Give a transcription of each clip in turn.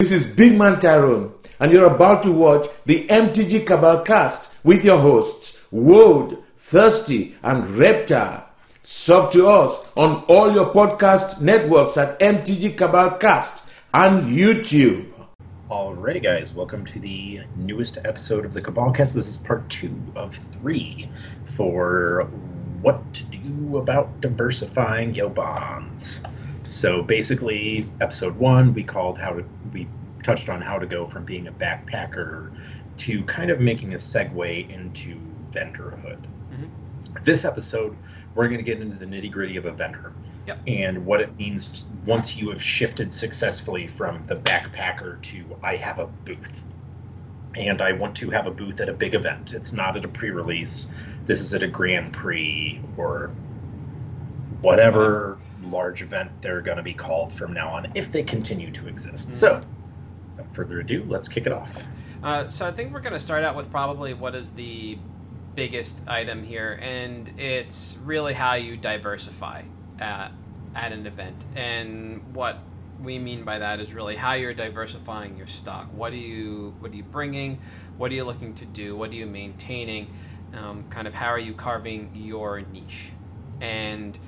This is Big Man Tyrone, and you're about to watch the MTG Cabal cast with your hosts, Woad, Thirsty, and Reptar. Sub to us on all your podcast networks at MTG Cabal Cast and YouTube. Alrighty, guys, welcome to the newest episode of the Cabalcast. This is part two of three for what to do about diversifying your bonds. So basically, episode one we called how to we touched on how to go from being a backpacker to kind of making a segue into vendorhood. Mm-hmm. This episode, we're going to get into the nitty gritty of a vendor Yep. and what it means t- once you have shifted successfully from the backpacker to I have a booth. And I want to have a booth at a big event. It's not at a pre release. This is at a Grand Prix or whatever large event they're going to be called from now on if they continue to exist. So, without further ado, let's kick it off. Uh, so I think we're going to start out with probably what is the biggest item here, and it's really how you diversify at, at an event. And what we mean by that is really how you're diversifying your stock. What are you what are you bringing? What are you looking to do? What are you maintaining? Um, kind of how are you carving your niche? And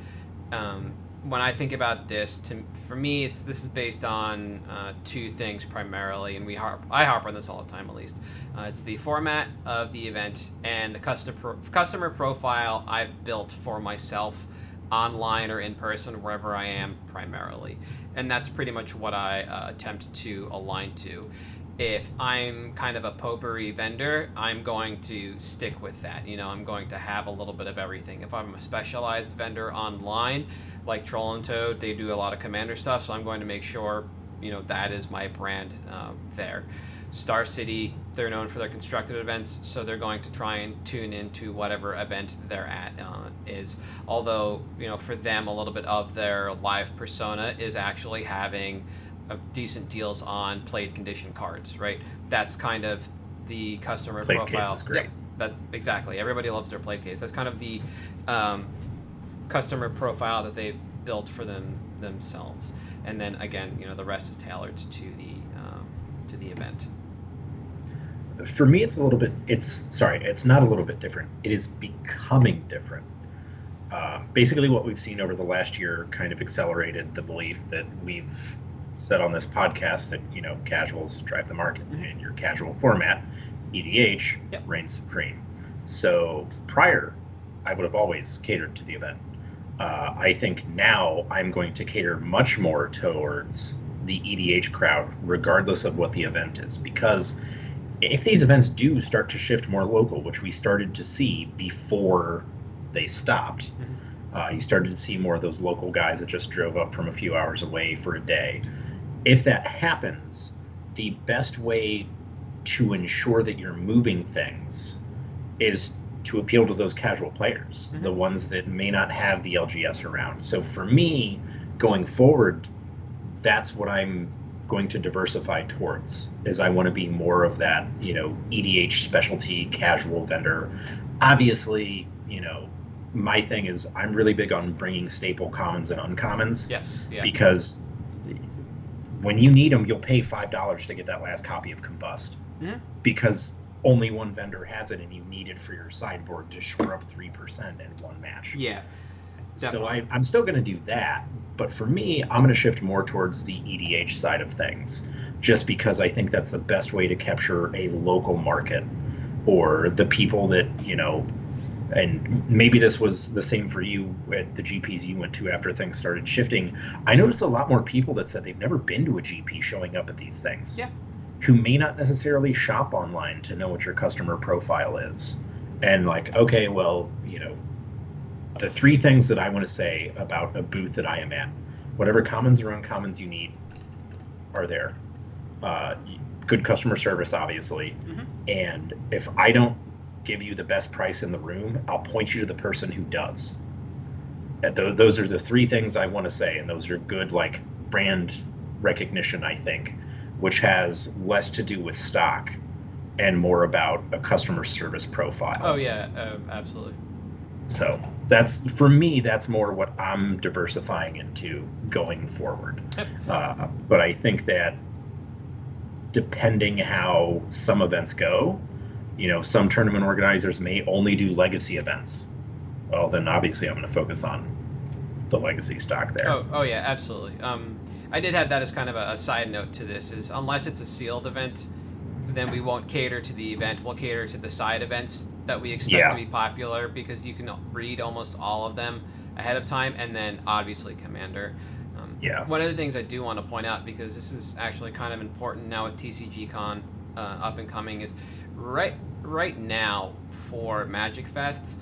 um, when I think about this, to for me, it's this is based on uh, two things primarily, and we harp I harp on this all the time at least. Uh, it's the format of the event and the customer pro- customer profile I've built for myself, online or in person, wherever I am primarily, and that's pretty much what I uh, attempt to align to. If I'm kind of a potpourri vendor, I'm going to stick with that. You know, I'm going to have a little bit of everything. If I'm a specialized vendor online, like Troll and Toad, they do a lot of commander stuff, so I'm going to make sure you know that is my brand um, there. Star City, they're known for their constructed events, so they're going to try and tune into whatever event they're at uh, is. Although you know, for them, a little bit of their live persona is actually having decent deals on played condition cards, right? That's kind of the customer Played case profile. is great. Yep, that exactly. Everybody loves their played case. That's kind of the um, customer profile that they've built for them themselves. And then again, you know, the rest is tailored to the um, to the event. For me, it's a little bit, it's, sorry, it's not a little bit different. It is becoming different. Uh, basically, what we've seen over the last year kind of accelerated the belief that we've said on this podcast that, you know, casuals drive the market Mhm. and your casual format, EDH, Yep. reigns supreme. So prior, I would have always catered to the event. Uh, I think now I'm going to cater much more towards the EDH crowd, regardless of what the event is, because if these events do start to shift more local, which we started to see before they stopped, uh, you started to see more of those local guys that just drove up from a few hours away for a day. If that happens, the best way to ensure that you're moving things is to appeal to those casual players, Mhm. the ones that may not have the LGS around. So for me, going forward, that's what I'm going to diversify towards. Is I want to be more of that, you know, EDH specialty casual vendor. Obviously, you know, my thing is I'm really big on bringing staple commons and uncommons Yes. Yeah. because when you need them, you'll pay five dollars to get that last copy of Combust because only one vendor has it, and you need it for your sideboard to shore up three percent in one match. yeah. So I, I'm still going to do that, but for me, I'm going to shift more towards the EDH side of things, just because I think that's the best way to capture a local market or the people that you know. And maybe this was the same for you at the GPs you went to after things started shifting. I noticed a lot more people that said they've never been to a GP showing up at these things. Yeah. Who may not necessarily shop online to know what your customer profile is. And like, okay, well, you know, the three things that I want to say about a booth that I am at, whatever commons or uncommons you need are there. Uh, good customer service, obviously. Mhm. And if I don't give you the best price in the room, I'll point you to the person who does. Tho- those are the three things I want to say, and those are good, like brand recognition, I think, which has less to do with stock and more about a customer service profile. Oh yeah. Uh, absolutely. So that's for me. That's more what I'm diversifying into going forward. Uh, but I think that depending how some events go, you know, some tournament organizers may only do legacy events. Well, then obviously I'm going to focus on the legacy stock there. Oh, oh yeah, absolutely. Um, I did have that as kind of a, a side note to this. Is unless it's a sealed event, then we won't cater to the event. We'll cater to the side events that we expect Yeah. to be popular because you can read almost all of them ahead of time, and then obviously Commander. Um, Yeah. One of the things I do want to point out because this is actually kind of important now with TCG Con uh, up and coming is right right now for Magic Fests.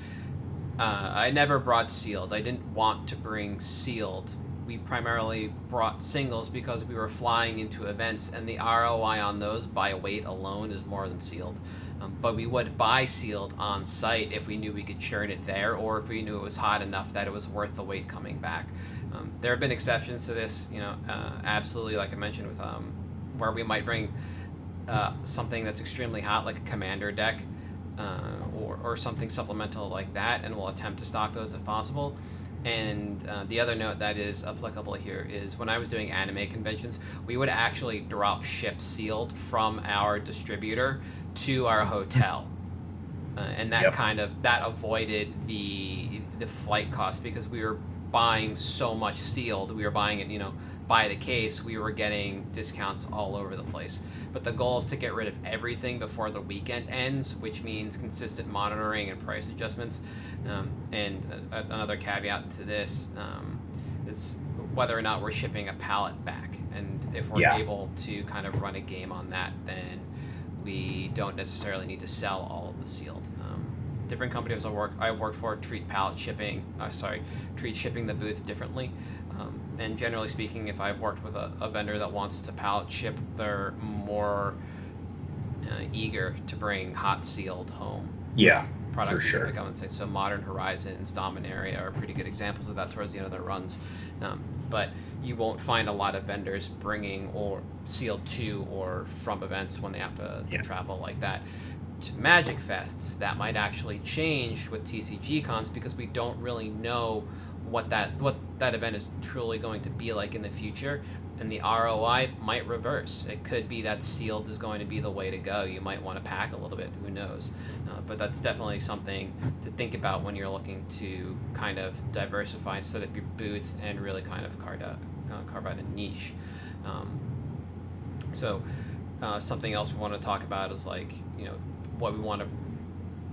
Uh, I never brought sealed. I didn't want to bring sealed. We primarily brought singles because we were flying into events, and the ROI on those by weight alone is more than sealed. Um, but we would buy sealed on site if we knew we could churn it there, or if we knew it was hot enough that it was worth the wait coming back. Um, there have been exceptions to this, you know, uh, absolutely, like I mentioned, with um, where we might bring uh, something that's extremely hot, like a commander deck, uh, or, or something supplemental like that, and we'll attempt to stock those if possible. And uh, the other note that is applicable here is when I was doing anime conventions, we would actually drop ship sealed from our distributor to our hotel. Uh, and that Yep. kind of that avoided the the flight cost because we were buying so much sealed. We were buying it, you know, by the case. We were getting discounts all over the place. But the goal is to get rid of everything before the weekend ends, which means consistent monitoring and price adjustments. Um, and a, another caveat to this um, is whether or not we're shipping a pallet back. And if we're Yeah. able to kind of run a game on that, then we don't necessarily need to sell all of the sealed. Um, different companies I work I work for treat pallet shipping. Uh, sorry, treat shipping the booth differently. And generally speaking, if I've worked with a, a vendor that wants to pallet ship, they're more uh, eager to bring hot sealed home Yeah, products sure. pick up and say. So Modern Horizons, Dominaria are pretty good examples of that towards the end of their runs. Um, but you won't find a lot of vendors bringing or sealed to or from events when they have to, to travel like that to Magic Fests. That might actually change with TCG cons because we don't really know what that what that event is truly going to be like in the future and the ROI might reverse. It could be that sealed is going to be the way to go. You might want to pack a little bit. Who knows? Uh, but that's definitely something to think about when you're looking to kind of diversify, set up your booth, and really kind of carve out, uh, carve out a niche. Um, so uh, something else we want to talk about is like you know what we want to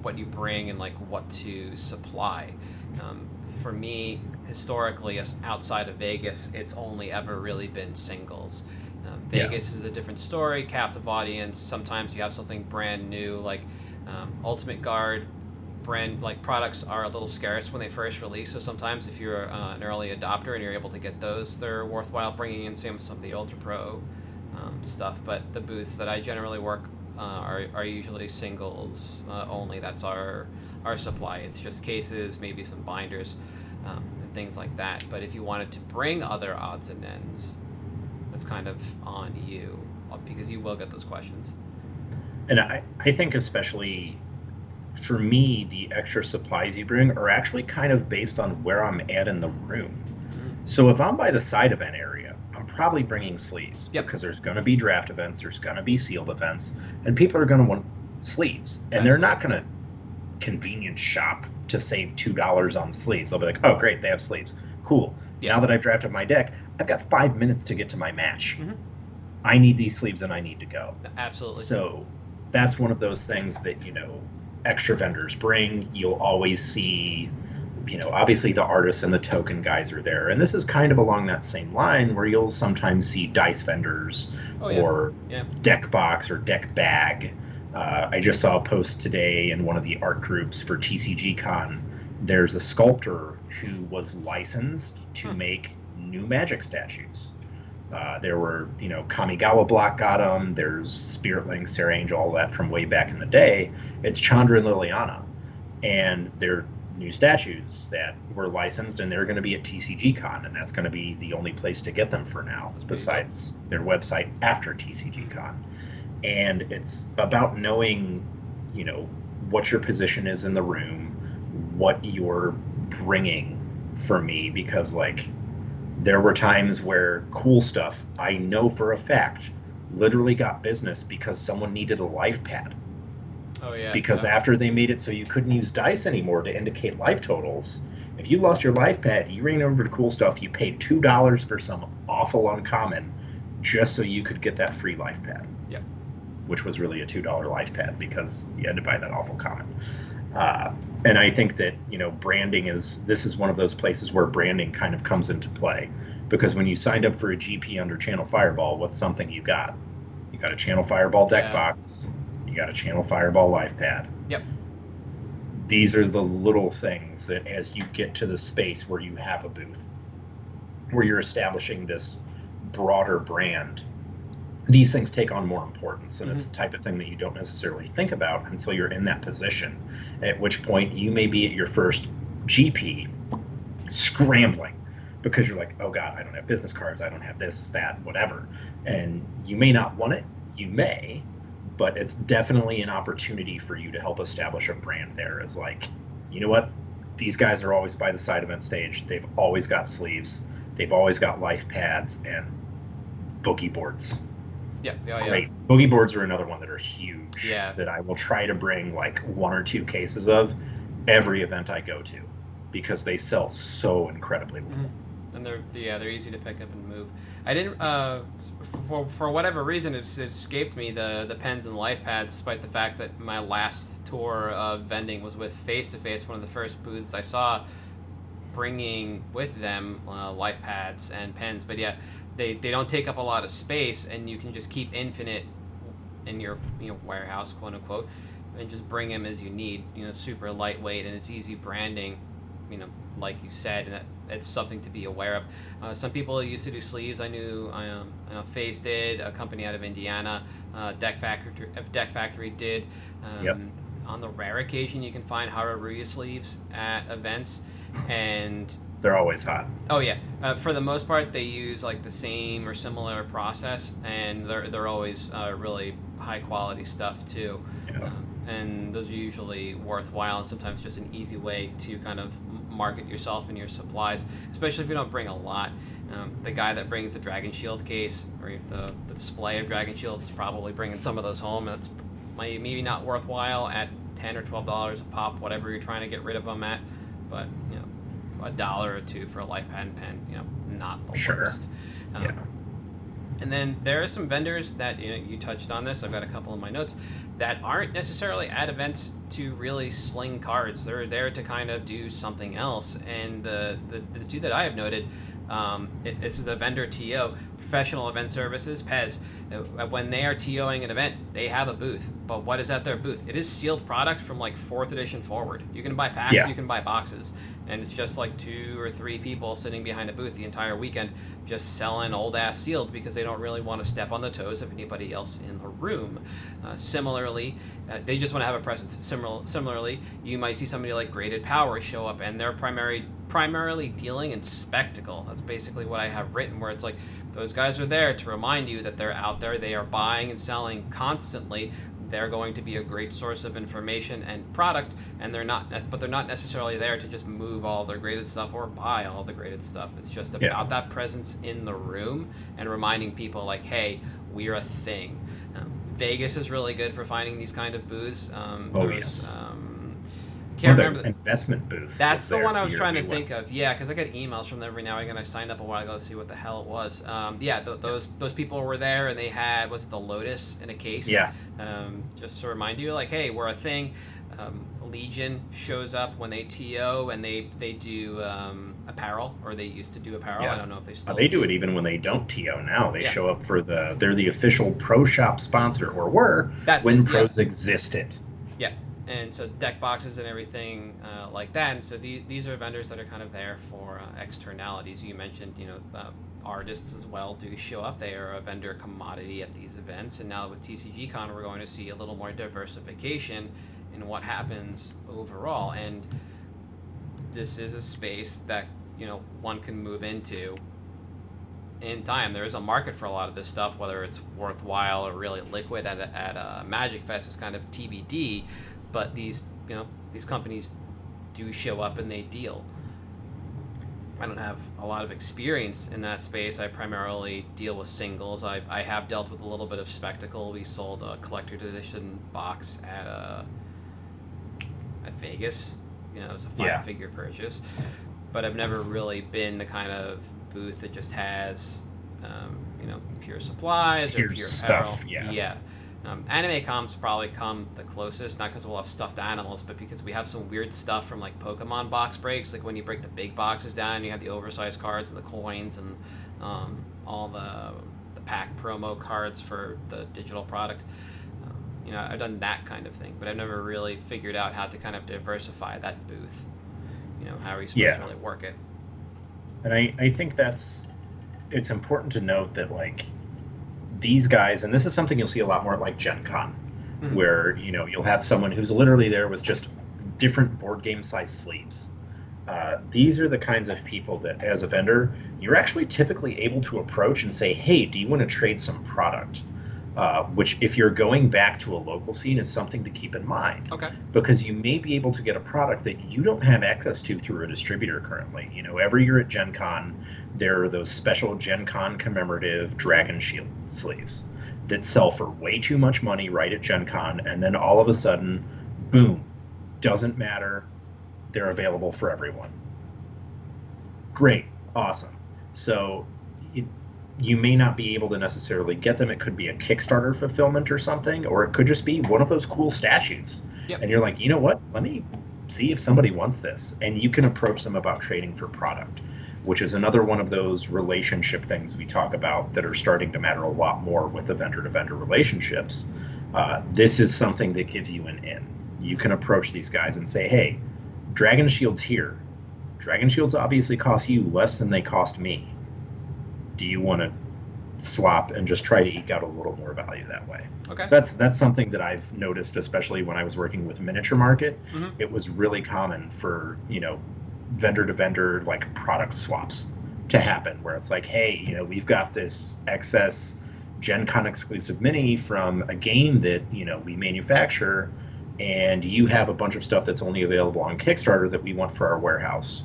what you bring and like what to supply. Um, for me, historically, outside of Vegas, it's only ever really been singles. Um, Yeah. Vegas is a different story, captive audience. Sometimes you have something brand new, like um, Ultimate Guard. Brand like products are a little scarce when they first release, so sometimes if you're uh, an early adopter and you're able to get those, they're worthwhile bringing in. Same with some of the Ultra Pro um, stuff, but the booths that I generally work uh, are, are usually singles uh, only. That's our our supply. It's just cases, maybe some binders, um, and things like that. But if you wanted to bring other odds and ends, that's kind of on you uh, because you will get those questions. and I, I think especially for me, the extra supplies you bring are actually kind of based on where I'm at in the room. Mm. So if I'm by the side event area, probably bringing sleeves Yep. because there's going to be draft events, there's going to be sealed events, and people are going to want sleeves, and they're not going to convenience shop to save two dollars on sleeves. They'll be like, "Oh, great, they have sleeves. Cool. Yeah. Now that I've drafted my deck, I've got five minutes to get to my match. Mhm. I need these sleeves, and I need to go." Absolutely. So that's one of those things that, you know, extra vendors bring. You'll always see, you know, obviously the artists and the token guys are there. And this is kind of along that same line where you'll sometimes see dice vendors oh yeah. or Yeah. deck box or deck bag. Uh, I just saw a post today in one of the art groups for TCG Con. There's a sculptor who was licensed to Hmm. make new magic statues. Uh, there were, you know, Kamigawa Block got them. There's Spirit Link, Serra Angel, all that from way back in the day. It's Chandra and Liliana. And they're new statues that were licensed and they're going to be at TCG Con. And that's going to be the only place to get them for now, besides their website after TCG Con. And it's about knowing, you know, what your position is in the room, what you're bringing for me, because, like, there were times where cool stuff I know for a fact literally got business because someone needed a life pad. Oh yeah. Because yeah. after they made it so you couldn't use dice anymore to indicate life totals, if you lost your life pad, you ran over to Cool Stuff, you paid two dollars for some awful uncommon, just so you could get that free life pad. Yep. Which was really a two dollar life pad because you had to buy that awful common. Uh, and I think that you know branding is this is one of those places where branding kind of comes into play because when you signed up for a GP under Channel Fireball, what's something you got? You got a Channel Fireball deck Yeah. box. You got a Channel Fireball life pad. Yep. These are the little things that, as you get to the space where you have a booth, where you're establishing this broader brand, these things take on more importance. And it's mm-hmm. the type of thing that you don't necessarily think about until you're in that position, at which point you may be at your first GP scrambling because you're like, oh God, I don't have business cards, I don't have this, that, whatever. And you may not want it, you may, but it's definitely an opportunity for you to help establish a brand there as like, you know what? These guys are always by the side event stage. They've always got sleeves. They've always got life pads and boogie boards. Yeah. Yeah. Yeah. Great. Boogie boards are another one that are huge. Yeah. That I will try to bring like one or two cases of every event I go to because they sell so incredibly well. Mhm. And they're yeah they're easy to pick up and move. I didn't uh for, for whatever reason it's, it escaped me the the pens and life pads despite the fact that my last tour of vending was with Face to Face one of the first booths I saw bringing with them uh, life pads and pens. But yeah they, they don't take up a lot of space and you can just keep infinite in your you know warehouse quote unquote and just bring them as you need you know super lightweight and it's easy branding you know like you said and that it's something to be aware of uh, some people used to do sleeves i knew i um, I know face did a company out of indiana uh, deck factory uh, deck factory did um, Yep. on the rare occasion you can find Hareruya sleeves at events and They're always hot. Oh yeah, uh, for the most part, they use like the same or similar process, and they're they're always uh, really high quality stuff too. Yeah. Um, and those are usually worthwhile and sometimes just an easy way to kind of market yourself and your supplies, especially if you don't bring a lot. Um, the guy that brings the Dragon Shield case or the, the display of Dragon Shields is probably bringing some of those home. That's maybe not worthwhile at ten or twelve dollars a pop, whatever you're trying to get rid of them at. But you know, a dollar or two for a life pen pen, you know, not the Sure. worst. Um, Yeah. And then there are some vendors that you know you touched on this. I've got a couple of my notes that aren't necessarily at events to really sling cards. They're there to kind of do something else. And the the, the two that I have noted, um, it, this is a vendor TO, professional event services, PES. Uh, When they are TOing an event, they have a booth. But what is at their booth? It is sealed product from like fourth edition forward. You can buy packs, Yeah. you can buy boxes, and it's just like two or three people sitting behind a booth the entire weekend, just selling old ass sealed because they don't really want to step on the toes of anybody else in the room. Uh, similarly, uh, they just want to have a presence. Similar, similarly, you might see somebody like Graded Power show up, and they're primary primarily dealing in spectacle. That's basically what I have written, where it's like those guys are there to remind you that they're out there, they are buying and selling constantly. They're going to be a great source of information and product, and they're not, but they're not necessarily there to just move all their graded stuff or buy all the graded stuff. It's just about Yeah. that presence in the room and reminding people, like, hey, we're a thing. Um, Vegas is really good for finding these kind of booths. Um, Oh, yes. Um, can't remember. The, investment booths. that's the one I was trying to think of. Yeah, because I get emails from them every now and again. I signed up a while ago to see what the hell it was. Um, yeah, th- those those people were there and they had was it the Lotus in a case? Yeah, Um, just to remind you, like, hey, we're a thing. Um, Legion shows up when they TO and they they do um, apparel, or they used to do apparel. Yeah. I don't know if they Uh, still. they do it even when they don't TO now. They Yeah. show up for the. They're the official pro shop sponsor, or were That's when it, yeah. pros existed. And so deck boxes and everything uh, like that. And so the, these are vendors that are kind of there for uh, externalities. You mentioned, you know, uh, artists as well do show up. They are a vendor commodity at these events. And now with TCGCon, we're going to see a little more diversification in what happens overall. And this is a space that you know one can move into in time. There is a market for a lot of this stuff, whether it's worthwhile or really liquid at a, at a Magic Fest is kind of TBD. But these you know these companies do show up and they deal. I don't have a lot of experience in that space. I primarily deal with singles. I, I have dealt with a little bit of spectacle. We sold a collector's edition box at uh, at Vegas. You know, it was a five Yeah. figure purchase. But I've never really been the kind of booth that just has, um, you know, pure supplies or Pure pure stuff, apparel. yeah. Yeah. Um, anime comps probably come the closest, not because we'll have stuffed animals, but because we have some weird stuff from like Pokemon box breaks, like when you break the big boxes down, you have the oversized cards and the coins and um, all the the pack promo cards for the digital product. Um, you know, I've done that kind of thing, but I've never really figured out how to kind of diversify that booth. You know, how are you supposed Yeah. to really work it? And I, I think that's it's important to note that like these guys, and this is something you'll see a lot more at like Gen Con, Mhm. where you know you'll have someone who's literally there with just different board game size sleeves. Uh, these are the kinds of people that, as a vendor, you're actually typically able to approach and say, "Hey, do you want to trade some product?" Uh, which, if you're going back to a local scene, is something to keep in mind Okay. because you may be able to get a product that you don't have access to through a distributor currently. You know, every year at Gen Con, there are those special Gen Con commemorative Dragon Shield sleeves that sell for way too much money right at Gen Con, and then all of a sudden, boom, doesn't matter, they're available for everyone. Great, awesome. So, you may not be able to necessarily get them. It could be a Kickstarter fulfillment or something, or it could just be one of those cool statues. Yep. And you're like, you know what? Let me see if somebody wants this. And you can approach them about trading for product, which is another one of those relationship things we talk about that are starting to matter a lot more with the vendor to vendor relationships. Uh, this is something that gives you an in. You can approach these guys and say, hey, Dragon Shield's here. Dragon Shields obviously cost you less than they cost me. Do you want to swap and just try to eke out a little more value that way? Okay. So that's that's something that I've noticed, especially when I was working with Miniature Market. Mhm. It was really common for you know vendor to vendor like product swaps to happen, where it's like, hey, you know, we've got this excess Gen Con exclusive mini from a game that you know we manufacture, and you have a bunch of stuff that's only available on Kickstarter that we want for our warehouse.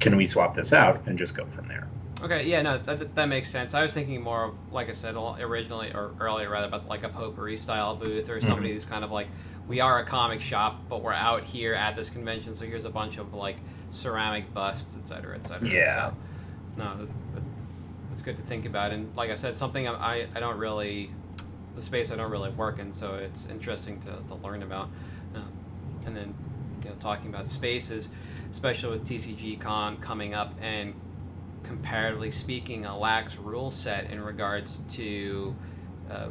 Can we swap this out and just go from there? Okay, yeah, no, that, that makes sense. I was thinking more of, like I said originally, or earlier rather, about like a potpourri style booth or somebody who's kind of like, we are a comic shop, but we're out here at this convention, so here's a bunch of like ceramic busts, et cetera, et cetera. Yeah. So, no, that, that, that's good to think about. And like I said, something I, I, I don't really, the space I don't really work in, so it's interesting to, to learn about. Um, and then, you know, talking about spaces, especially with TCG Con coming up and comparatively speaking, a lax rule set in regards to uh,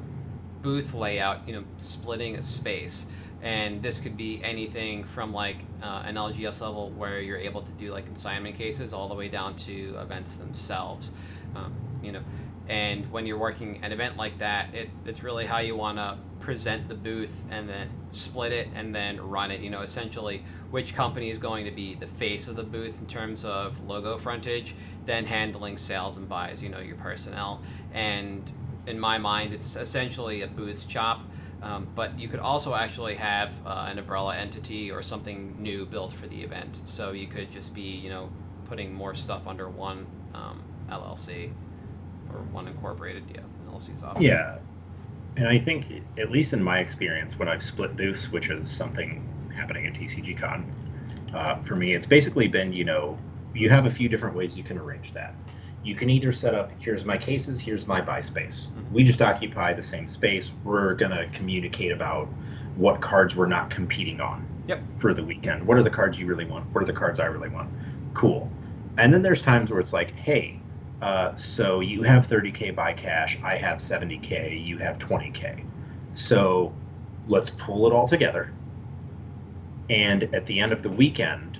booth layout, you know, splitting a space. And this could be anything from like uh, an LGS level where you're able to do like consignment cases all the way down to events themselves. Um, you know, and when you're working an event like that, it, it's really how you want to present the booth and then split it and then run it. You know, essentially which company is going to be the face of the booth in terms of logo frontage, then handling sales and buys, you know, your personnel. And in my mind, it's essentially a booth chop. Um, but you could also actually have uh, an umbrella entity or something new built for the event. So you could just be, you know, putting more stuff under one um, LLC or one incorporated, yeah, LLC's off. Yeah. And I think, at least in my experience, when I've split booths, which is something happening at TCG Con, uh, for me, it's basically been, you know, you have a few different ways you can arrange that. You can either set up, here's my cases, here's my buy space. We just occupy the same space. We're going to communicate about what cards we're not competing on Yep. for the weekend. What are the cards you really want? What are the cards I really want? Cool. And then there's times where it's like, hey, uh, so you have 30k by cash, I have 70k, you have 20k. So let's pull it all together. And at the end of the weekend,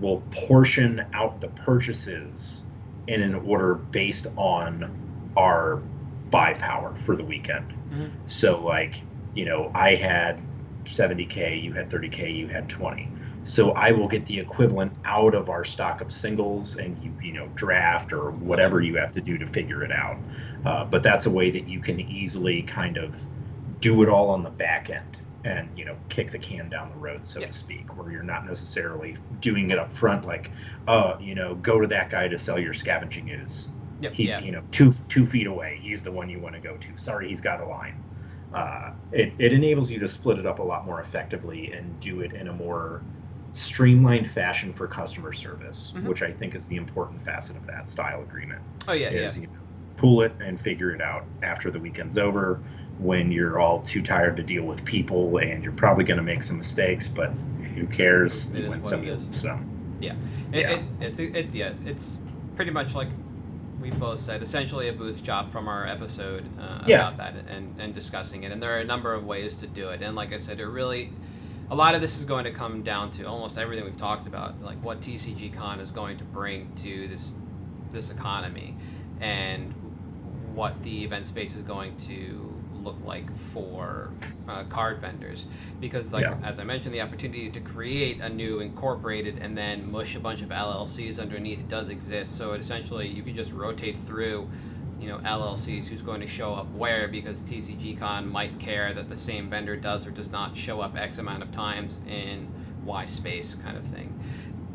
we'll portion out the purchases in an order based on our buy power for the weekend. Mhm. So, like, you know, I had 70k, you had 30k, you had 20. So I will get the equivalent out of our stock of singles, and you you know draft or whatever you have to do to figure it out. Uh, but that's a way that you can easily kind of do it all on the back end and you know kick the can down the road so to speak where you're not necessarily doing it up front like oh you know go to that guy to sell your scavenging ooze Yep. he's yeah. you know two two feet away he's the one you want to go to sorry he's got a line uh, it, it enables you to split it up a lot more effectively and do it in a more streamlined fashion for customer service Mhm. which i think is the important facet of that style agreement oh yeah, yeah. you know, pull it and figure it out after the weekend's over when you're all too tired to deal with people and you're probably going to make some mistakes but who cares It is when what some is. lose It, Yeah. it, it's it, yeah, it's pretty much like we both said, essentially a booth job from our episode uh, Yeah. about that and, and discussing it. And there are a number of ways to do it. And like I said, it really, a lot of this is going to come down to almost everything we've talked about, like what TCG Con is going to bring to this this economy, and what the event space is going to look like for uh, card vendors because like Yeah. as i mentioned the opportunity to create a new incorporated and then mush a bunch of llcs underneath does exist so it essentially you can just rotate through you know llcs who's going to show up where because tcgcon might care that the same vendor does or does not show up x amount of times in y space kind of thing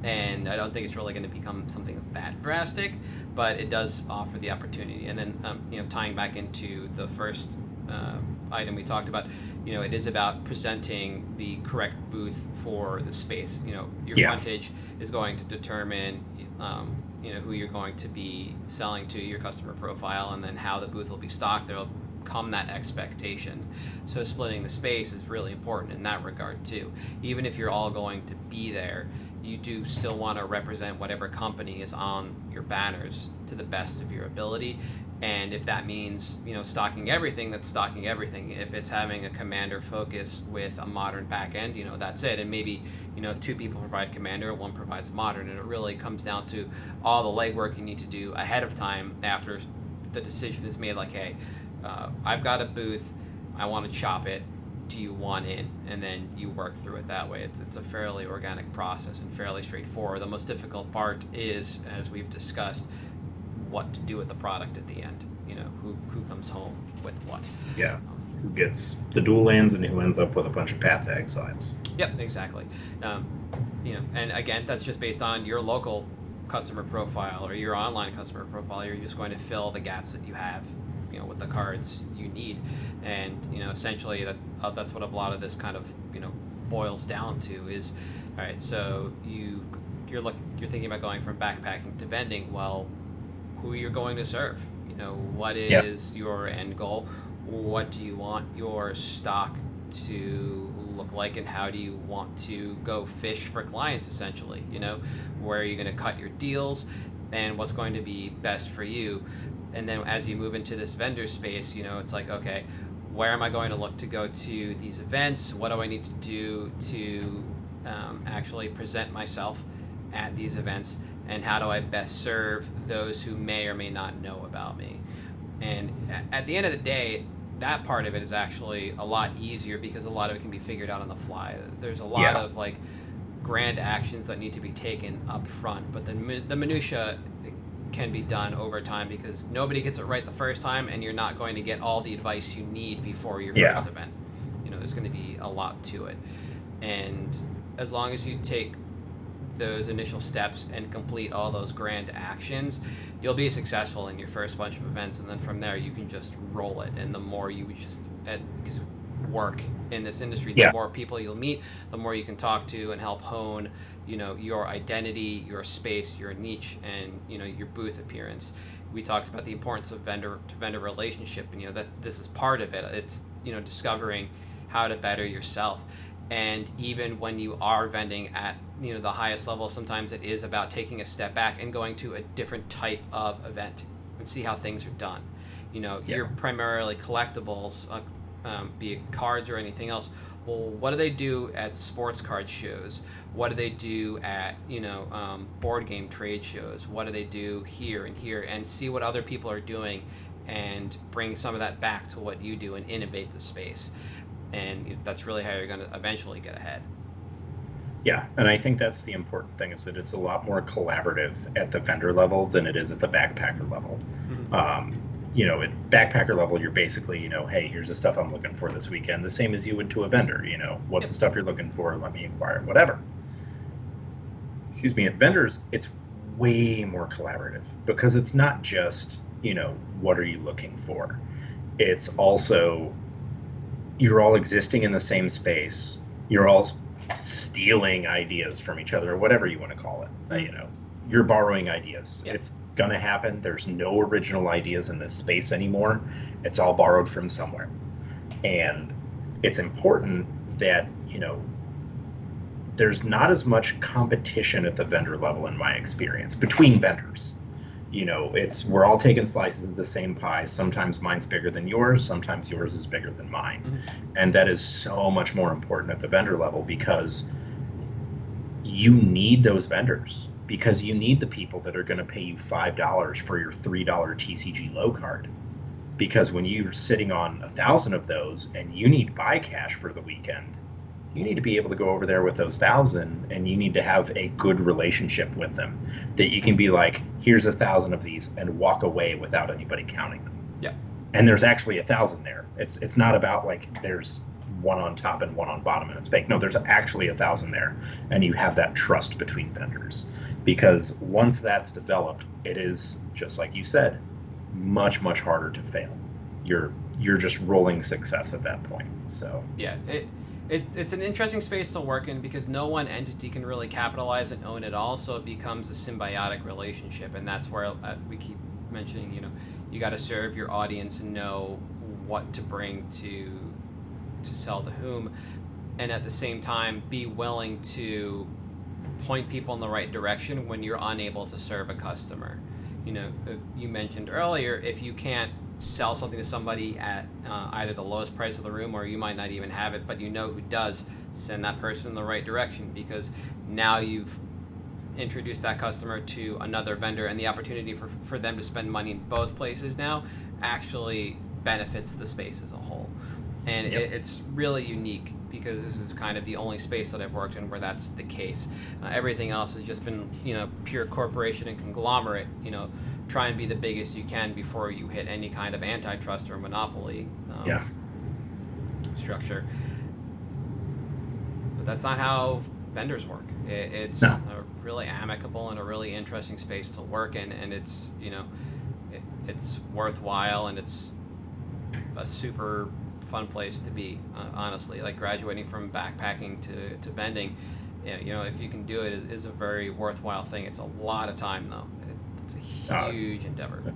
and I don't think it's really going to become something that drastic, but it does offer the opportunity. And then, um, you know, tying back into the first uh, item we talked about, you know, it is about presenting the correct booth for the space. You know, your Yeah. frontage is going to determine, um, you know, who you're going to be selling to, your customer profile, and then how the booth will be stocked. There'll come that expectation. So splitting the space is really important in that regard too. Even if you're all going to be there, you do still want to represent whatever company is on your banners to the best of your ability. And if that means, you know, stocking everything, that's stocking everything. If it's having a commander focus with a modern back end, you know, that's it. And maybe, you know, two people provide commander, one provides modern. And it really comes down to all the legwork you need to do ahead of time after the decision is made like, hey, uh, I've got a booth, I want to chop it. Do you want in? And then you work through it that way. It's, it's a fairly organic process and fairly straightforward. The most difficult part is, as we've discussed, what to do with the product at the end. You know, who, who comes home with what. yeah who gets the dual lands and who ends up with a bunch of pat tag sides Yep, exactly. Um, you know, and again, that's just based on your local customer profile or your online customer profile. You're just going to fill the gaps that you have, you know, with the cards you need, and you know, essentially that uh, that's what a lot of this kind of you know boils down to is, all right. So you you're look you're thinking about going from backpacking to vending. Well, who you're going to serve? You know, what is your end goal? What do you want your stock to look like and how do you want to go fish for clients essentially you know where are you going to cut your deals and what's going to be best for you and then as you move into this vendor space you know it's like okay where am i going to look to go to these events what do i need to do to um, actually present myself at these events and how do i best serve those who may or may not know about me and at the end of the day that part of it is actually a lot easier because a lot of it can be figured out on the fly. There's a lot Yeah. of like grand actions that need to be taken up front, but the the minutia can be done over time because nobody gets it right the first time, and you're not going to get all the advice you need before your Yeah. first event. You know, there's going to be a lot to it, and as long as you take those initial steps and complete all those grand actions, you'll be successful in your first bunch of events, and then from there you can just roll it. And the more you just because work in this industry, the Yeah. more people you'll meet, the more you can talk to and help hone, you know, your identity, your space, your niche, and you know your booth appearance. We talked about the importance of vendor to vendor relationship, and you know that this is part of it. It's you know discovering how to better yourself and even when you are vending at you know the highest level sometimes it is about taking a step back and going to a different type of event and see how things are done you know Yeah. you're primarily collectibles uh, um, be it cards or anything else well what do they do at sports card shows what do they do at you know um, board game trade shows what do they do here and here and see what other people are doing and bring some of that back to what you do and innovate the space and that's really how you're going to eventually get ahead. Yeah, and I think that's the important thing is that it's a lot more collaborative at the vendor level than it is at the backpacker level. Mhm. Um, you know, at backpacker level, you're basically, you know, hey, here's the stuff I'm looking for this weekend, the same as you would to a vendor. You know, what's the stuff you're looking for? Let me inquire, whatever. Excuse me. At vendors, it's way more collaborative because it's not just, you know, what are you looking for? It's also you're all existing in the same space. You're all stealing ideas from each other, or whatever you want to call it. Uh, you know, you're borrowing ideas. Yeah. It's gonna happen. There's no original ideas in this space anymore. It's all borrowed from somewhere, and it's important that you know there's not as much competition at the vendor level in my experience between vendors you know it's we're all taking slices of the same pie sometimes mine's bigger than yours sometimes yours is bigger than mine Mhm. and that is so much more important at the vendor level because you need those vendors because you need the people that are going to pay you five dollars for your three dollar tcg low card. Because when you're sitting on a thousand of those and you need buy cash for the weekend you need to be able to go over there with those thousand and you need to have a good relationship with them. That you can be like here's a thousand of these and walk away without anybody counting them. Yeah. and there's actually a thousand there. It's it's not about like there's one on top and one on bottom and it's fake. No there's actually a thousand there. And you have that trust between vendors because once that's developed it is just like you said much much harder to fail you're you're just rolling success at that point so Yeah, it, it it's an interesting space to work in because no one entity can really capitalize and own it all, so it becomes a symbiotic relationship, and that's where uh, we keep mentioning. You know, you got to serve your audience and know what to bring to to sell to whom, and at the same time be willing to point people in the right direction when you're unable to serve a customer. You know, uh, you mentioned earlier if you can't sell something to somebody at uh, either the lowest price of the room or you might not even have it, but you know who does, send that person in the right direction because now you've introduced that customer to another vendor and the opportunity for, for them to spend money in both places now actually benefits the space as a whole. And Yep. it, it's really unique because this is kind of the only space that I've worked in where that's the case. Uh, everything else has just been, you know, pure corporation and conglomerate, you know, try and be the biggest you can before you hit any kind of antitrust or monopoly um, Yeah. structure. But that's not how vendors work. It, it's No. a really amicable and a really interesting space to work in, and it's you know, it, it's worthwhile and it's a super fun place to be. Uh, honestly, like graduating from backpacking to to vending, yeah, you know, if you can do it, it is a very worthwhile thing. It's a lot of time though. It's a Uh, huge endeavor.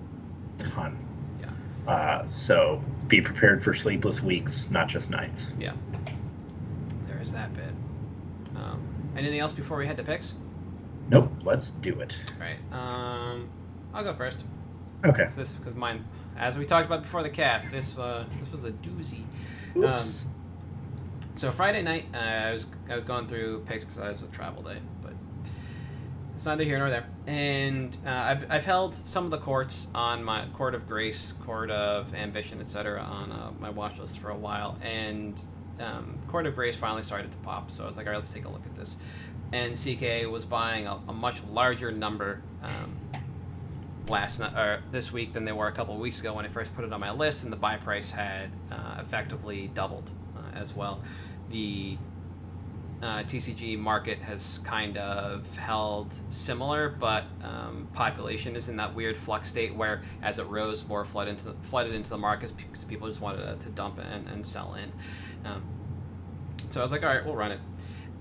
ton Yeah. uh, so be prepared for sleepless weeks not just nights Yeah. There is that bit. Um, anything else before we head to picks? nope let's do it Right. Um, I'll go first. okay Is this because mine, as we talked about before the cast, this uh, this was a doozy. Oops. So Friday night, uh, I was I was going through picks because I was a travel day, but it's neither here nor there. And uh, I've, I've held some of the courts on my court of grace, court of ambition, etc. on uh, my watch list for a while, and um, court of grace finally started to pop. So I was like, all right, let's take a look at this. And CK was buying a, a much larger number. Um, last night or this week than they were a couple of weeks ago when I first put it on my list, and the buy price had uh, effectively doubled uh, as well. The uh, TCG market has kind of held similar, but um, population is in that weird flux state where, as it rose, more flood into flooded into the market because people just wanted to, to dump and, and sell in. Um, so I was like, all right, we'll run it.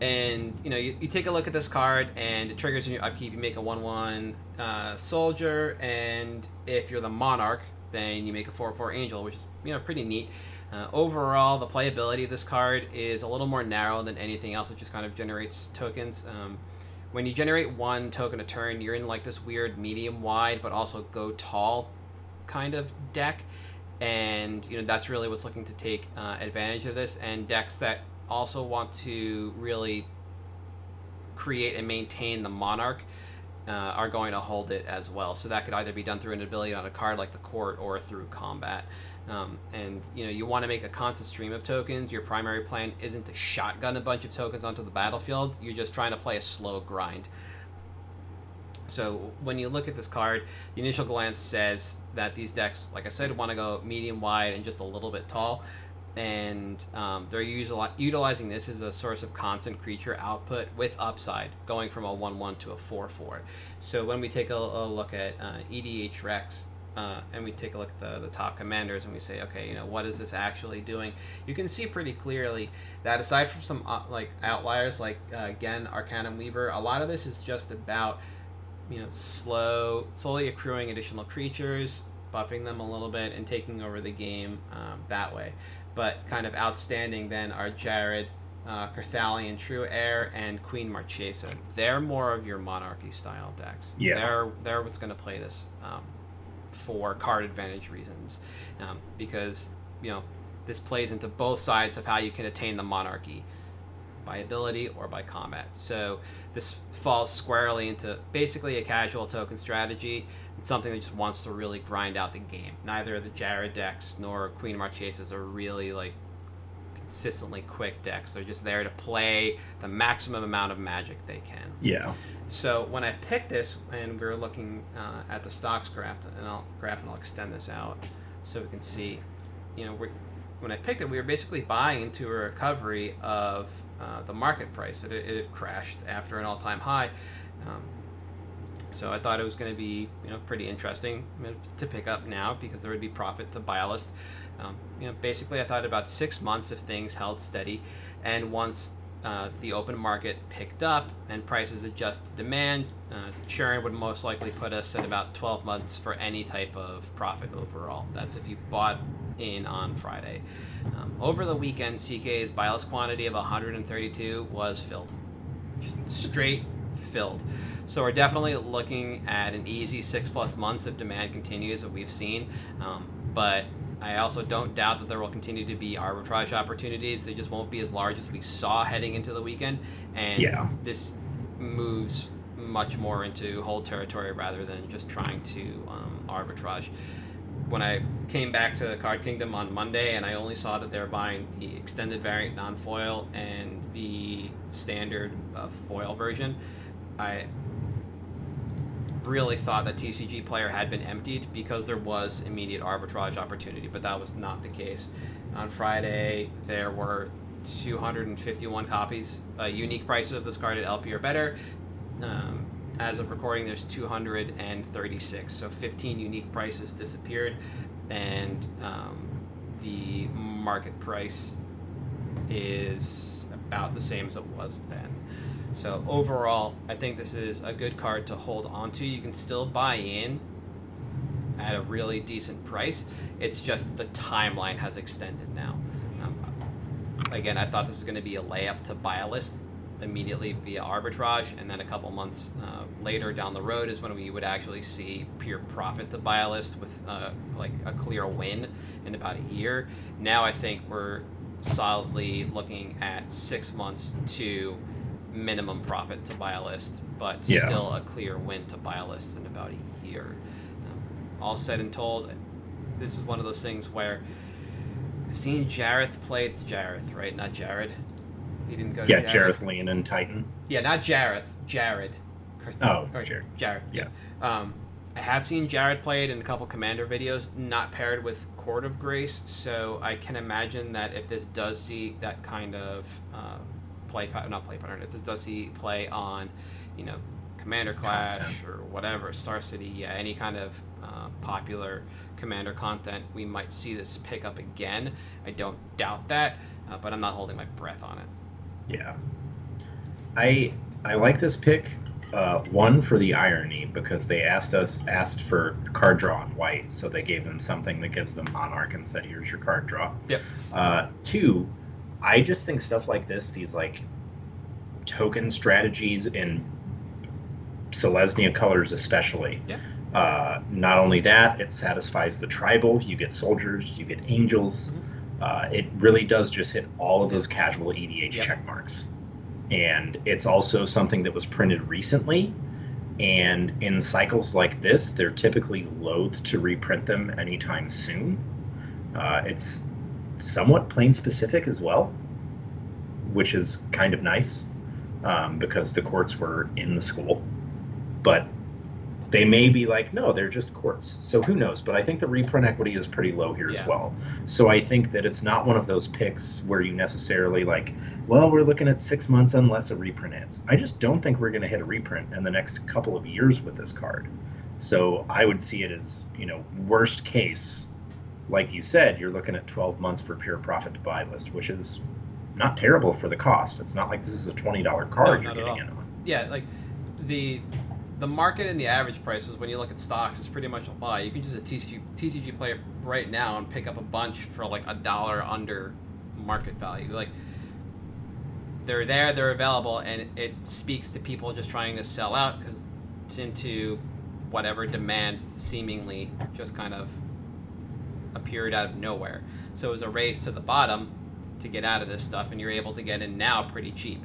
And you know, you, you take a look at this card, and it triggers in your upkeep. You make a one-one uh, soldier, and if you're the monarch, then you make a four-four angel, which is you know pretty neat. Uh, overall, the playability of this card is a little more narrow than anything else. It just kind of generates tokens. Um, when you generate one token a turn, you're in like this weird medium wide, but also go tall kind of deck, and you know that's really what's looking to take uh, advantage of this. And decks that also want to really create and maintain the monarch uh, are going to hold it as well. So that could either be done through an ability on a card like the court or through combat. Um, and you know you want to make a constant stream of tokens. Your primary plan isn't to shotgun a bunch of tokens onto the battlefield. You're just trying to play a slow grind. So when you look at this card, the initial glance says that these decks, like I said, want to go medium wide and just a little bit tall. And um, they're util- utilizing this as a source of constant creature output with upside, going from a 1 1 to a 4 4. So when we take a, a look at uh, EDHREC, uh, and we take a look at the, the top commanders and we say, okay, you know, what is this actually doing? You can see pretty clearly that aside from some uh, like outliers like uh, again Arcanum Weaver, a lot of this is just about you know slow, slowly accruing additional creatures, buffing them a little bit, and taking over the game um, that way. But kind of outstanding then are Jared. Uh, Carthalion True Heir, and Queen Marchesa. They're more of your monarchy style decks. Yeah. They're they're what's going to play this um, for card advantage reasons, um, because you know this plays into both sides of how you can attain the monarchy by ability or by combat. So this falls squarely into basically a casual token strategy and something that just wants to really grind out the game. Neither the Jared decks nor Queen Marchesa's are really like consistently quick decks. They're just there to play the maximum amount of magic they can. Yeah. So when I picked this, and we were looking uh, at the stocks graph, and I'll graph and I'll extend this out so we can see. You know, when I picked it, we were basically buying into a recovery of uh, the market price. It, it crashed after an all-time high. Um, so I thought it was going to be, you know, pretty interesting to pick up now because there would be profit to buy a list. Um, you know, basically, I thought about six months if things held steady, and once uh, the open market picked up and prices adjusted demand, uh, churn would most likely put us at about 12 months for any type of profit overall. That's if you bought in on Friday. Um, over the weekend, CK's list quantity of 132 was filled, just straight filled. So we're definitely looking at an easy six plus months if demand continues that we've seen. Um, but I also don't doubt that there will continue to be arbitrage opportunities. They just won't be as large as we saw heading into the weekend. And Yeah. this moves much more into hold territory rather than just trying to um, arbitrage. When I came back to the Card Kingdom on Monday and I only saw that they were buying the extended variant non foil and the standard uh, foil version, I really thought that TCG player had been emptied because there was immediate arbitrage opportunity, but that was not the case. On Friday, there were 251 copies, uh, unique prices of this card at LP or better. Um, as of recording, there's 236, so 15 unique prices disappeared, and um, the market price is about the same as it was then. So overall, I think this is a good card to hold onto. You can still buy in at a really decent price. It's just the timeline has extended now. Um, again, I thought this was going to be a layup to buy a list immediately via arbitrage, and then a couple months uh, later down the road is when we would actually see pure profit to buy a list with uh, like a clear win in about a year. Now I think we're solidly looking at six months to minimum profit to buy a list, but Yeah. still a clear win to buy a list in about a year. Um, all said and told, this is one of those things where I've seen Jareth play. It's Jareth, right? Not Jared. He didn't go Yeah, Jared. Jareth Leonine Titan. Yeah, not Jareth. Jared. Oh, or Jared. Jared. Yeah. Um, I have seen Jared played in a couple Commander videos, not paired with Court of Grace, so I can imagine that if this does see that kind of uh, play pattern, not play pattern, if this does see play on, you know, Commander Clash Content. or whatever, Star City, yeah, any kind of uh, popular Commander content, we might see this pick up again. I don't doubt that, uh, but I'm not holding my breath on it. Yeah. I I like this pick. Uh, one for the irony because they asked us asked for card draw on white, so they gave them something that gives them monarch and said, "Here's your card draw." Yep. Uh, two, I just think stuff like this, these like token strategies in Selesnya colors, especially. Yeah. Uh, not only that, it satisfies the tribal. You get soldiers, you get angels. Uh, it really does just hit all of those casual EDH Yep. check marks. And it's also something that was printed recently. And in cycles like this, they're typically loath to reprint them anytime soon. Uh, it's somewhat plane specific as well, which is kind of nice um, because the courts were in the school. But they may be like, no, they're just courts. So who knows? But I think the reprint equity is pretty low here Yeah. as well. So I think that it's not one of those picks where you necessarily like, well, we're looking at six months unless a reprint hits. I just don't think we're going to hit a reprint in the next couple of years with this card. So I would see it as, you know, worst case, like you said, you're looking at 12 months for pure profit to buy list, which is not terrible for the cost. It's not like this is a $20 card not you're getting in on. yeah, like the the market and the average prices when you look at stocks is pretty much a lie. You can just a TCG TCG player right now and pick up a bunch for like a dollar under market value. Like they're there, they're available, and it speaks to people just trying to sell out because into whatever demand seemingly just kind of appeared out of nowhere. So it was a race to the bottom to get out of this stuff, and you're able to get in now pretty cheap.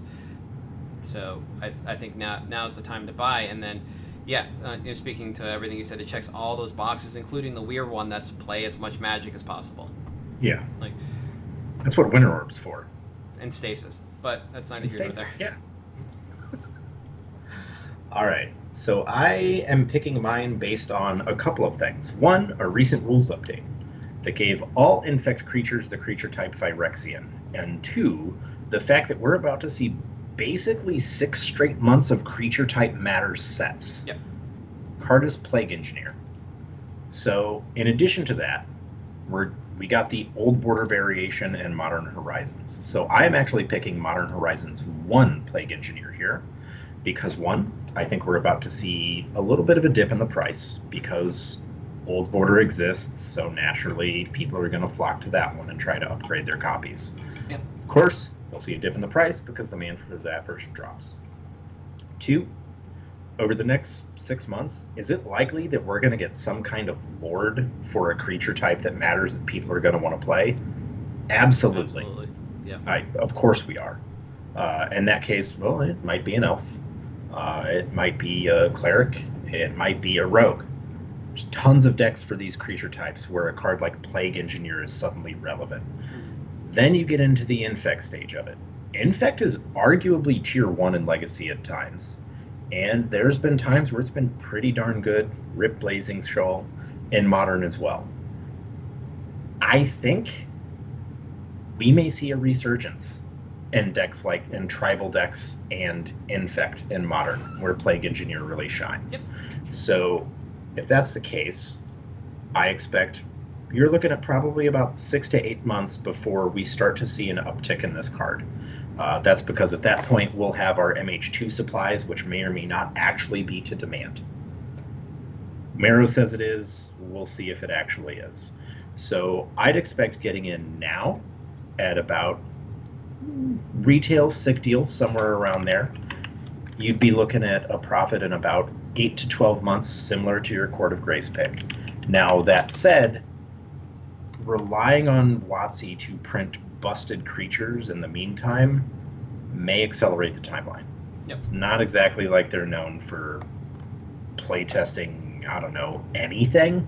So I, I think now now's the time to buy. And then, yeah, uh, you know, speaking to everything you said, it checks all those boxes, including the weird one that's play as much magic as possible Yeah. Like- that's what Winter Orb's for. and stasis. But that's not And here nor there. yeah. All right. So I am picking mine based on a couple of things. One, a recent rules update that gave all infect creatures the creature type Phyrexian. And two, the fact that we're about to see basically six straight months of creature type matter sets. Yep. Cardis Plague Engineer. So, in addition to that, we're we got the old border variation and Modern Horizons. So I am actually picking Modern Horizons 1 Plague Engineer here because one, I think we're about to see a little bit of a dip in the price because old border exists, so naturally people are going to flock to that one and try to upgrade their copies. Yep. Of course, you'll see a dip in the price because the demand for that version drops. Two, over the next six months, is it likely that we're going to get some kind of lord for a creature type that matters that people are going to want to play? Absolutely. Absolutely. Yeah. I, of course we are. Uh, in that case, well, it might be an elf. Uh, it might be a cleric. It might be a rogue. There's tons of decks for these creature types where a card like Plague Engineer is suddenly relevant. Then you get into the Infect stage of it. Infect is arguably tier 1 in Legacy at times. And there's been times where it's been pretty darn good. Rip Blazing Shoal in Modern as well. I think we may see a resurgence in decks like in tribal decks and infect in modern where plague engineer really shines Yep. so if that's the case i expect you're looking at probably about six to eight months before we start to see an uptick in this card uh, that's because at that point we'll have our mh2 supplies which may or may not actually be to demand Mero says it is. We'll see if it actually is. So I'd expect getting in now at about retail sick deal somewhere around there. You'd be looking at a profit in about eight to twelve months, similar to your Court of Grace pick. Now that said, relying on WotC to print busted creatures in the meantime may accelerate the timeline. Yep. It's not exactly like they're known for playtesting, I don't know, anything.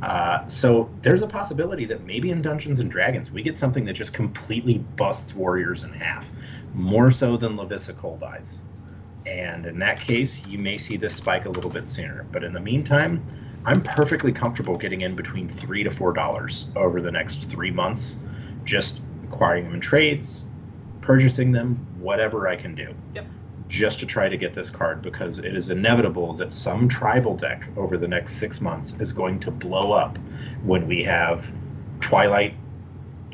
Uh, so there's a possibility that maybe in Dungeons and Dragons we get something that just completely busts warriors in half, more so than Lovisa Coldeyes. And in that case, you may see this spike a little bit sooner. But in the meantime, I'm perfectly comfortable getting in between three to four dollars over the next three months, just acquiring them in trades, purchasing them, whatever I can do. Yep. Just to try to get this card because it is inevitable that some tribal deck over the next six months is going to blow up when we have Twilight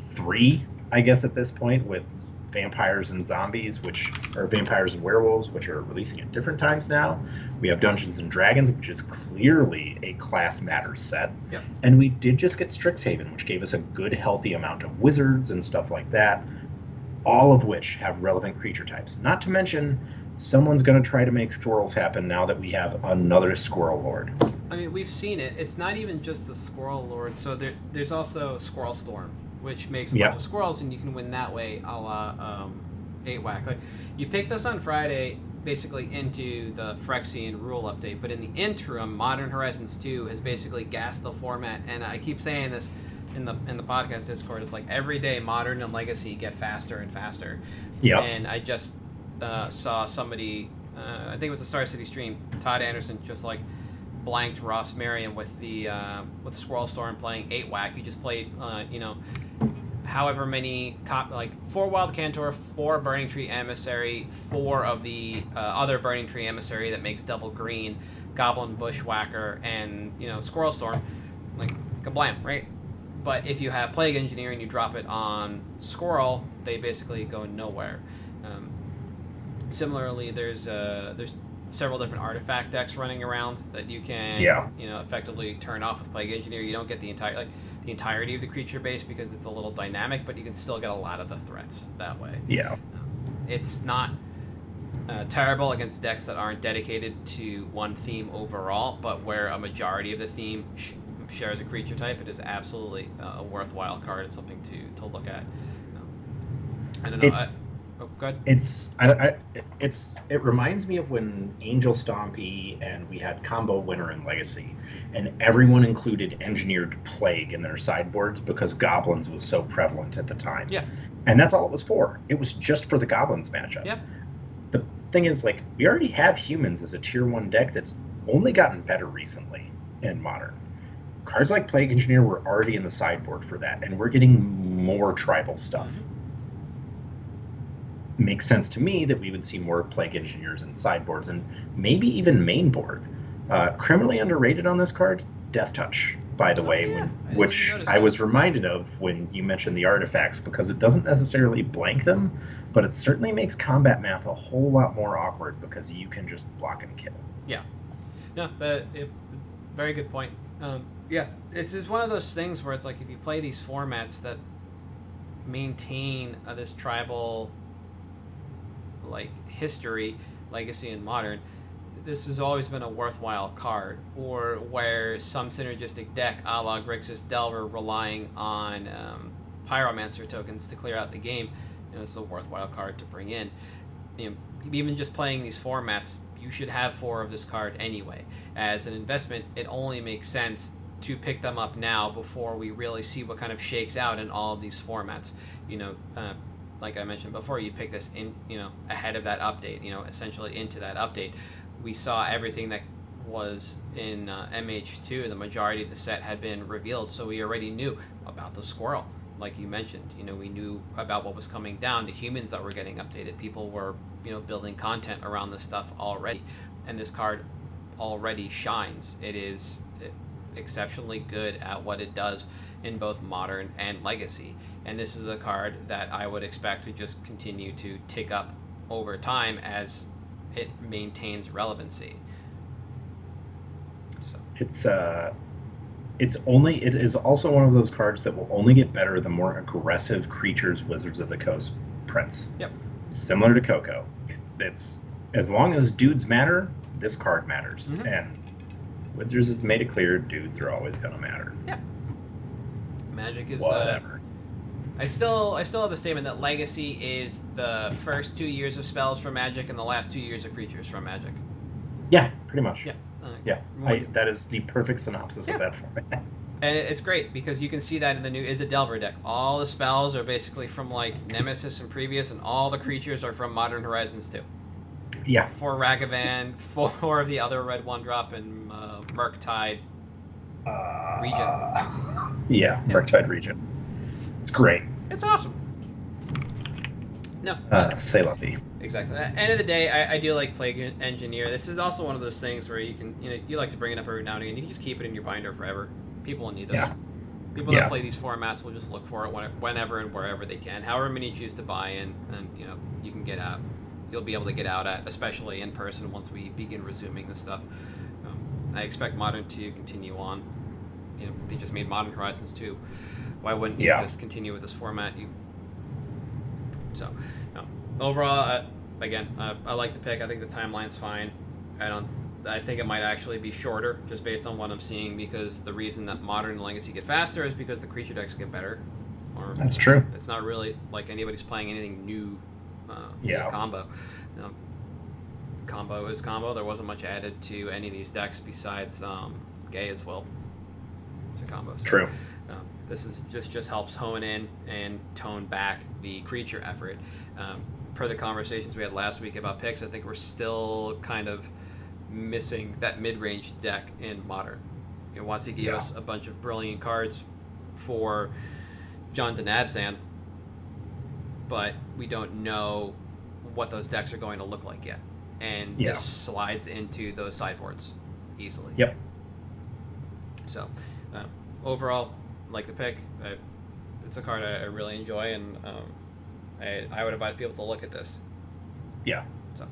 3, I guess, at this point, with vampires and zombies, which are vampires and werewolves, which are releasing at different times now. We have Dungeons and Dragons, which is clearly a class matter set. Yep. And we did just get Strixhaven, which gave us a good, healthy amount of wizards and stuff like that, all of which have relevant creature types. Not to mention, someone's going to try to make squirrels happen now that we have another squirrel lord. I mean, we've seen it. It's not even just the Squirrel Lord. So there, there's also Squirrel Storm, which makes a Yeah. bunch of squirrels, and you can win that way, a la um, eight whack. Like you picked this on Friday, basically into the Phyrexian rule update, but in the interim, Modern Horizons 2 has basically gassed the format, and I keep saying this in the in the podcast Discord. It's like every day, Modern and Legacy get faster and faster. Yeah. And I just uh, saw somebody uh, I think it was a Star City stream. Todd Anderson just like blanked Ross Merriam with the uh, with Squirrel Storm playing eight whack. He just played, uh, you know, however many cop like four Wild Cantor, four Burning Tree Emissary, four of the uh, other Burning Tree Emissary that makes double green, Goblin Bushwhacker, and you know Squirrel Storm, like kablam, right? But if you have Plague Engineer and you drop it on Squirrel, they basically go nowhere. Um, similarly, there's uh, there's several different artifact decks running around that you can Yeah. you know effectively turn off with Plague Engineer. You don't get the entire like the entirety of the creature base because it's a little dynamic, but you can still get a lot of the threats that way. Yeah. It's not uh, terrible against decks that aren't dedicated to one theme overall, but where a majority of the theme sh- shares a creature type, it is absolutely uh, a worthwhile card and something to, to look at. Um, I don't know. It- I, good. It's I, I, it's it reminds me of when Angel Stompy and we had combo winner in Legacy, and everyone included engineered plague in their sideboards because goblins was so prevalent at the time. Yeah. and that's all it was for. It was just for the goblins matchup. Yep. The thing is, like, we already have humans as a tier one deck that's only gotten better recently in modern. Cards like Plague Engineer were already in the sideboard for that, and we're getting more tribal stuff mm-hmm. Makes sense to me that we would see more plague engineers in sideboards and maybe even mainboard. Uh, criminally underrated on this card, Death Touch, by the Oh, way, yeah. when, I which I was reminded of when you mentioned the artifacts because it doesn't necessarily blank them, but it certainly makes combat math a whole lot more awkward because you can just block and kill. Yeah. No, but it, very good point. Um, yeah, it's just one of those things where it's like if you play these formats that maintain uh, this tribal like history, legacy, and modern, this has always been a worthwhile card. Or where some synergistic deck, a la Grixis Delver, relying on um, Pyromancer tokens to clear out the game, you know, it's a worthwhile card to bring in. You know, even just playing these formats, you should have four of this card anyway. As an investment, it only makes sense to pick them up now before we really see what kind of shakes out in all of these formats. You know, uh, like I mentioned before, you pick this in, you know, ahead of that update. You know, essentially into that update, we saw everything that was in uh, MH2. The majority of the set had been revealed, so we already knew about the squirrel. Like you mentioned, you know, we knew about what was coming down. The humans that were getting updated, people were, you know, building content around this stuff already, and this card already shines. It is exceptionally good at what it does in both modern and legacy. And this is a card that I would expect to just continue to tick up over time as it maintains relevancy. So It's uh it's only it is also one of those cards that will only get better the more aggressive creatures Wizards of the Coast prints. Yep. Similar to Coco. It's as long as dudes matter, this card matters. Mhm. And Wizards has made it clear dudes are always gonna matter. Magic is uh, Whatever. I still I still have the statement that legacy is the first two years of spells for magic and the last two years of creatures from magic. yeah, pretty much. Yeah. Uh, Yeah. I, that is the perfect synopsis Yeah. of that format. And it's great because you can see that in the new Izzet Delver deck. All the spells are basically from like Nemesis and previous, and all the creatures are from Modern Horizons too. yeah. Four Ragavan, four of the other red one drop, and uh, Murktide. Uh, Regent. Yeah, Yeah. Murktide Regent. It's great. It's awesome. No, Uh, say Luffy. exactly. At the end of the day, I, I do like Plague Engineer. This is also one of those things where you can, you know, you like to bring it up every now and again. You can just keep it in your binder forever. People will need this. Yeah. People Yeah. that play these formats will just look for it whenever and wherever they can. However many you choose to buy in, and you know, you can get out. You'll be able to get out at, especially in person once we begin resuming this stuff. Um, I expect Modern to continue on. You know, they just made Modern Horizons 2. Why wouldn't you just continue with this format? You so, no. overall, uh, again, uh, I like the pick. I think the timeline's fine. I don't. I think it might actually be shorter, just based on what I'm seeing, because the reason that modern and legacy get faster is because the creature decks get better. Or That's true. it's not really like anybody's playing anything new. Uh, Yeah. Combo. Um, combo is combo. There wasn't much added to any of these decks besides um, Gay as well. To combo. So, True. um, this is just just helps hone in and tone back the creature effort. Um, per the conversations we had last week about picks, I think we're still kind of missing that mid-range deck in modern. You know, WotC gave Yeah. us a bunch of brilliant cards for Jund and Abzan, but we don't know what those decks are going to look like yet. And Yeah. this slides into those sideboards easily. Yep. So, uh, overall, like the pick. I, it's a card I, I really enjoy, and um, I, I would advise people to look at this. Yeah. So,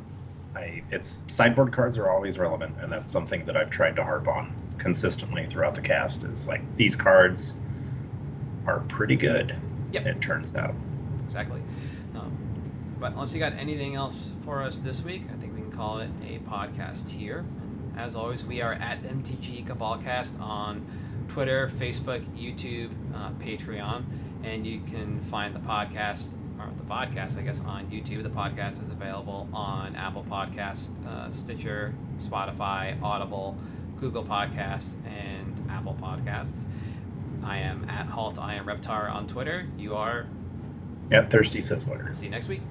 I it's sideboard cards are always relevant, and that's something that I've tried to harp on consistently throughout the cast. Is like these cards are pretty good. Yep. It turns out. exactly. Um, but unless you got anything else for us this week, I think we can call it a podcast here. And as always, we are at MTG Cabalcast on Twitter, Facebook, YouTube, uh, Patreon, and you can find the podcast or the podcast, I guess, on YouTube. The podcast is available on Apple Podcasts, uh, Stitcher, Spotify, Audible, Google Podcasts, and Apple Podcasts. I am at Halt. I am Reptar on Twitter. You are. At Thirsty Sizzler. See you next week.